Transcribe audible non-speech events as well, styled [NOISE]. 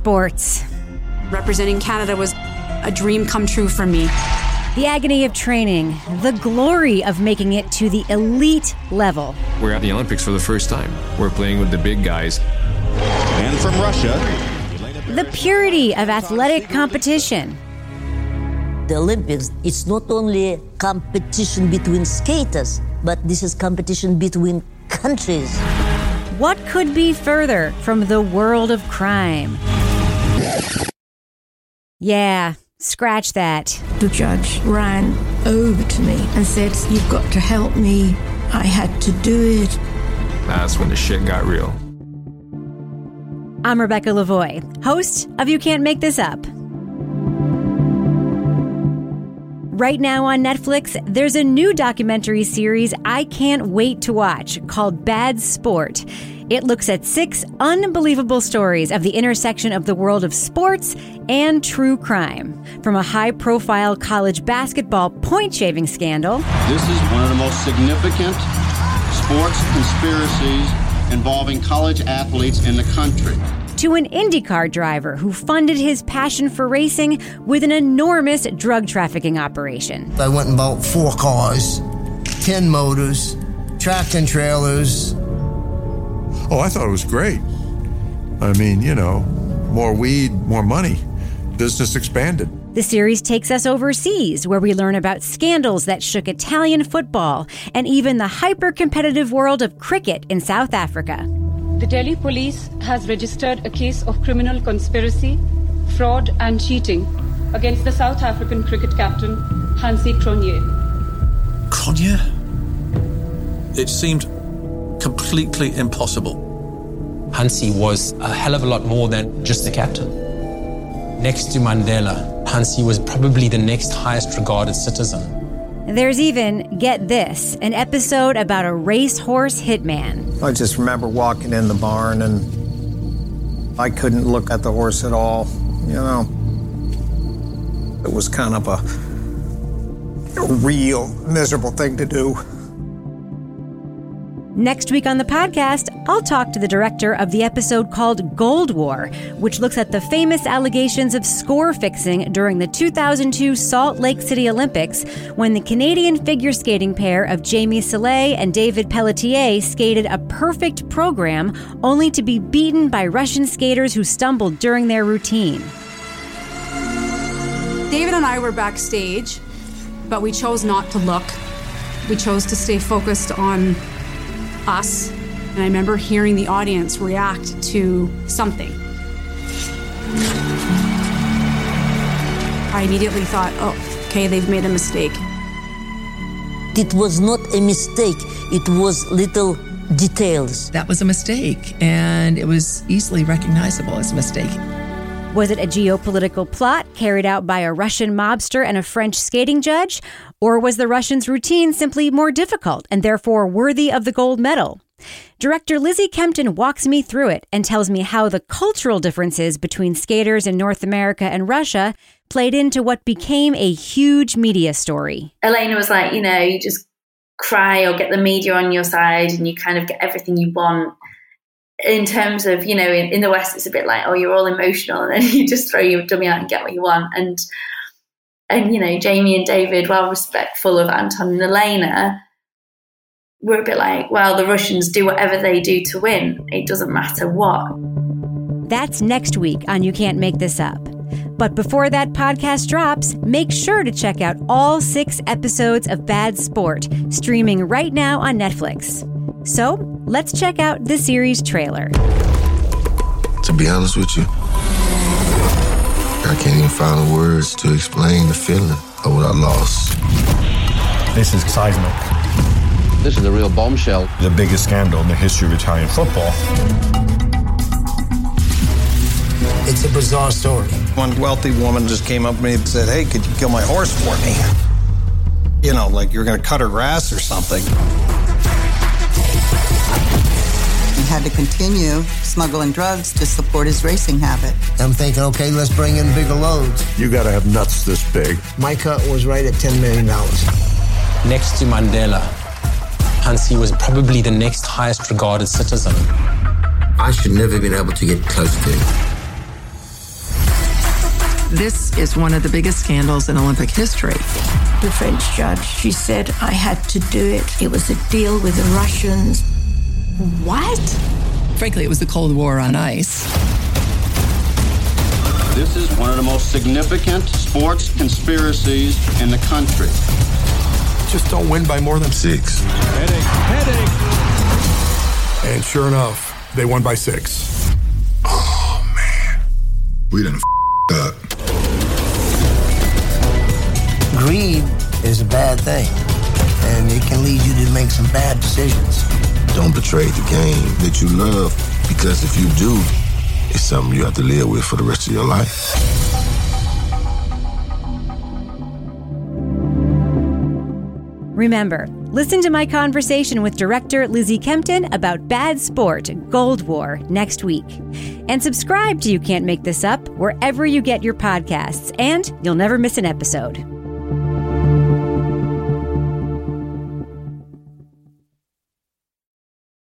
sports. Representing Canada was a dream come true for me. The agony of training, the glory of making it to the elite level. We're at the Olympics for the first time. We're playing with the big guys. And from Russia, the purity of athletic competition. The Olympics, it's not only competition between skaters, but this is competition between countries. What could be further from the world of crime? Yeah, Scratch that. The judge ran over to me and said, You've got to help me. I had to do it. That's when the shit got real. I'm Rebecca Lavoie, host of You Can't Make This Up. Right now on Netflix, there's a new documentary series I can't wait to watch called Bad Sport. It looks at six unbelievable stories of the intersection of the world of sports and true crime. From a high profile college basketball point shaving scandal. This is one of the most significant sports conspiracies involving college athletes in the country. To an IndyCar driver who funded his passion for racing with an enormous drug trafficking operation. I went and bought four cars, 10 motors, tractor and trailers, Oh, I thought it was great. I mean, you know, more weed, more money. Business expanded. The series takes us overseas, where we learn about scandals that shook Italian football and even the hyper competitive world of cricket in South Africa. The Delhi police has registered a case of criminal conspiracy, fraud, and cheating against the South African cricket captain, Hansie Cronje. Cronje? It seemed completely impossible. Hansie was a hell of a lot more than just a captain. Next to Mandela, Hansie was probably the next highest regarded citizen. There's even, get this, an episode about a racehorse hitman. I just remember walking in the barn and I couldn't look at the horse at all. You know, it was kind of a, a real miserable thing to do. Next week on the podcast, I'll talk to the director of the episode called Gold War, which looks at the famous allegations of score fixing during the 2002 Salt Lake City Olympics when the Canadian figure skating pair of Jamie Salé and David Pelletier skated a perfect program only to be beaten by Russian skaters who stumbled during their routine. David and I were backstage, but we chose not to look. We chose to stay focused on us. And I remember hearing the audience react to something. I immediately thought, oh, okay, they've made a mistake. It was not a mistake, it was little details. That was a mistake, and it was easily recognizable as a mistake. Was it a geopolitical plot carried out by a Russian mobster and a French skating judge? Or was the Russians' routine simply more difficult and therefore worthy of the gold medal? Director Lizzie Kempton walks me through it and tells me how the cultural differences between skaters in North America and Russia played into what became a huge media story. Elena was like, you know, you just cry or get the media on your side and you kind of get everything you want in terms of you know in, in, the west it's a bit like oh you're all emotional [LAUGHS] and then you just throw your dummy out and get what you want. And and you know jamie and david while respectful of anton and elena were a bit like well the russians do whatever they do to win. It doesn't matter what. That's next week on you can't make this up. But before that podcast drops, make sure to check out all six episodes of Bad Sport, streaming right now on Netflix. So let's check out the series trailer. To be honest with you, I can't even find the words to explain the feeling of what I lost. This is seismic. This is a real bombshell. The biggest scandal in the history of Italian football. It's a bizarre story. One wealthy woman just came up to me and said, Hey, could you kill my horse for me? You know, like you're going to cut her grass or something. He had to continue smuggling drugs to support his racing habit. I'm thinking, okay, let's bring in bigger loads. You got to have nuts this big. My cut was right at $10 million. Next to Mandela, Hansie was probably the next highest regarded citizen. I should never have been able to get close to him. This is one of the biggest scandals in Olympic history. The French judge, she said I had to do it. It was a deal with the Russians. What? Frankly, it was the Cold War on ice. This is one of the most significant sports conspiracies in the country. Just don't win by more than six. Headache, headache. And sure enough, they won by six. Oh, man. We done f- up. Greed is a bad thing, and it can lead you to make some bad decisions. Don't betray the game that you love because if you do, it's something you have to live with for the rest of your life. Remember, listen to my conversation with director Lizzie Kempton about Bad Sport Gold War next week. And subscribe to You Can't Make This Up wherever you get your podcasts, and you'll never miss an episode.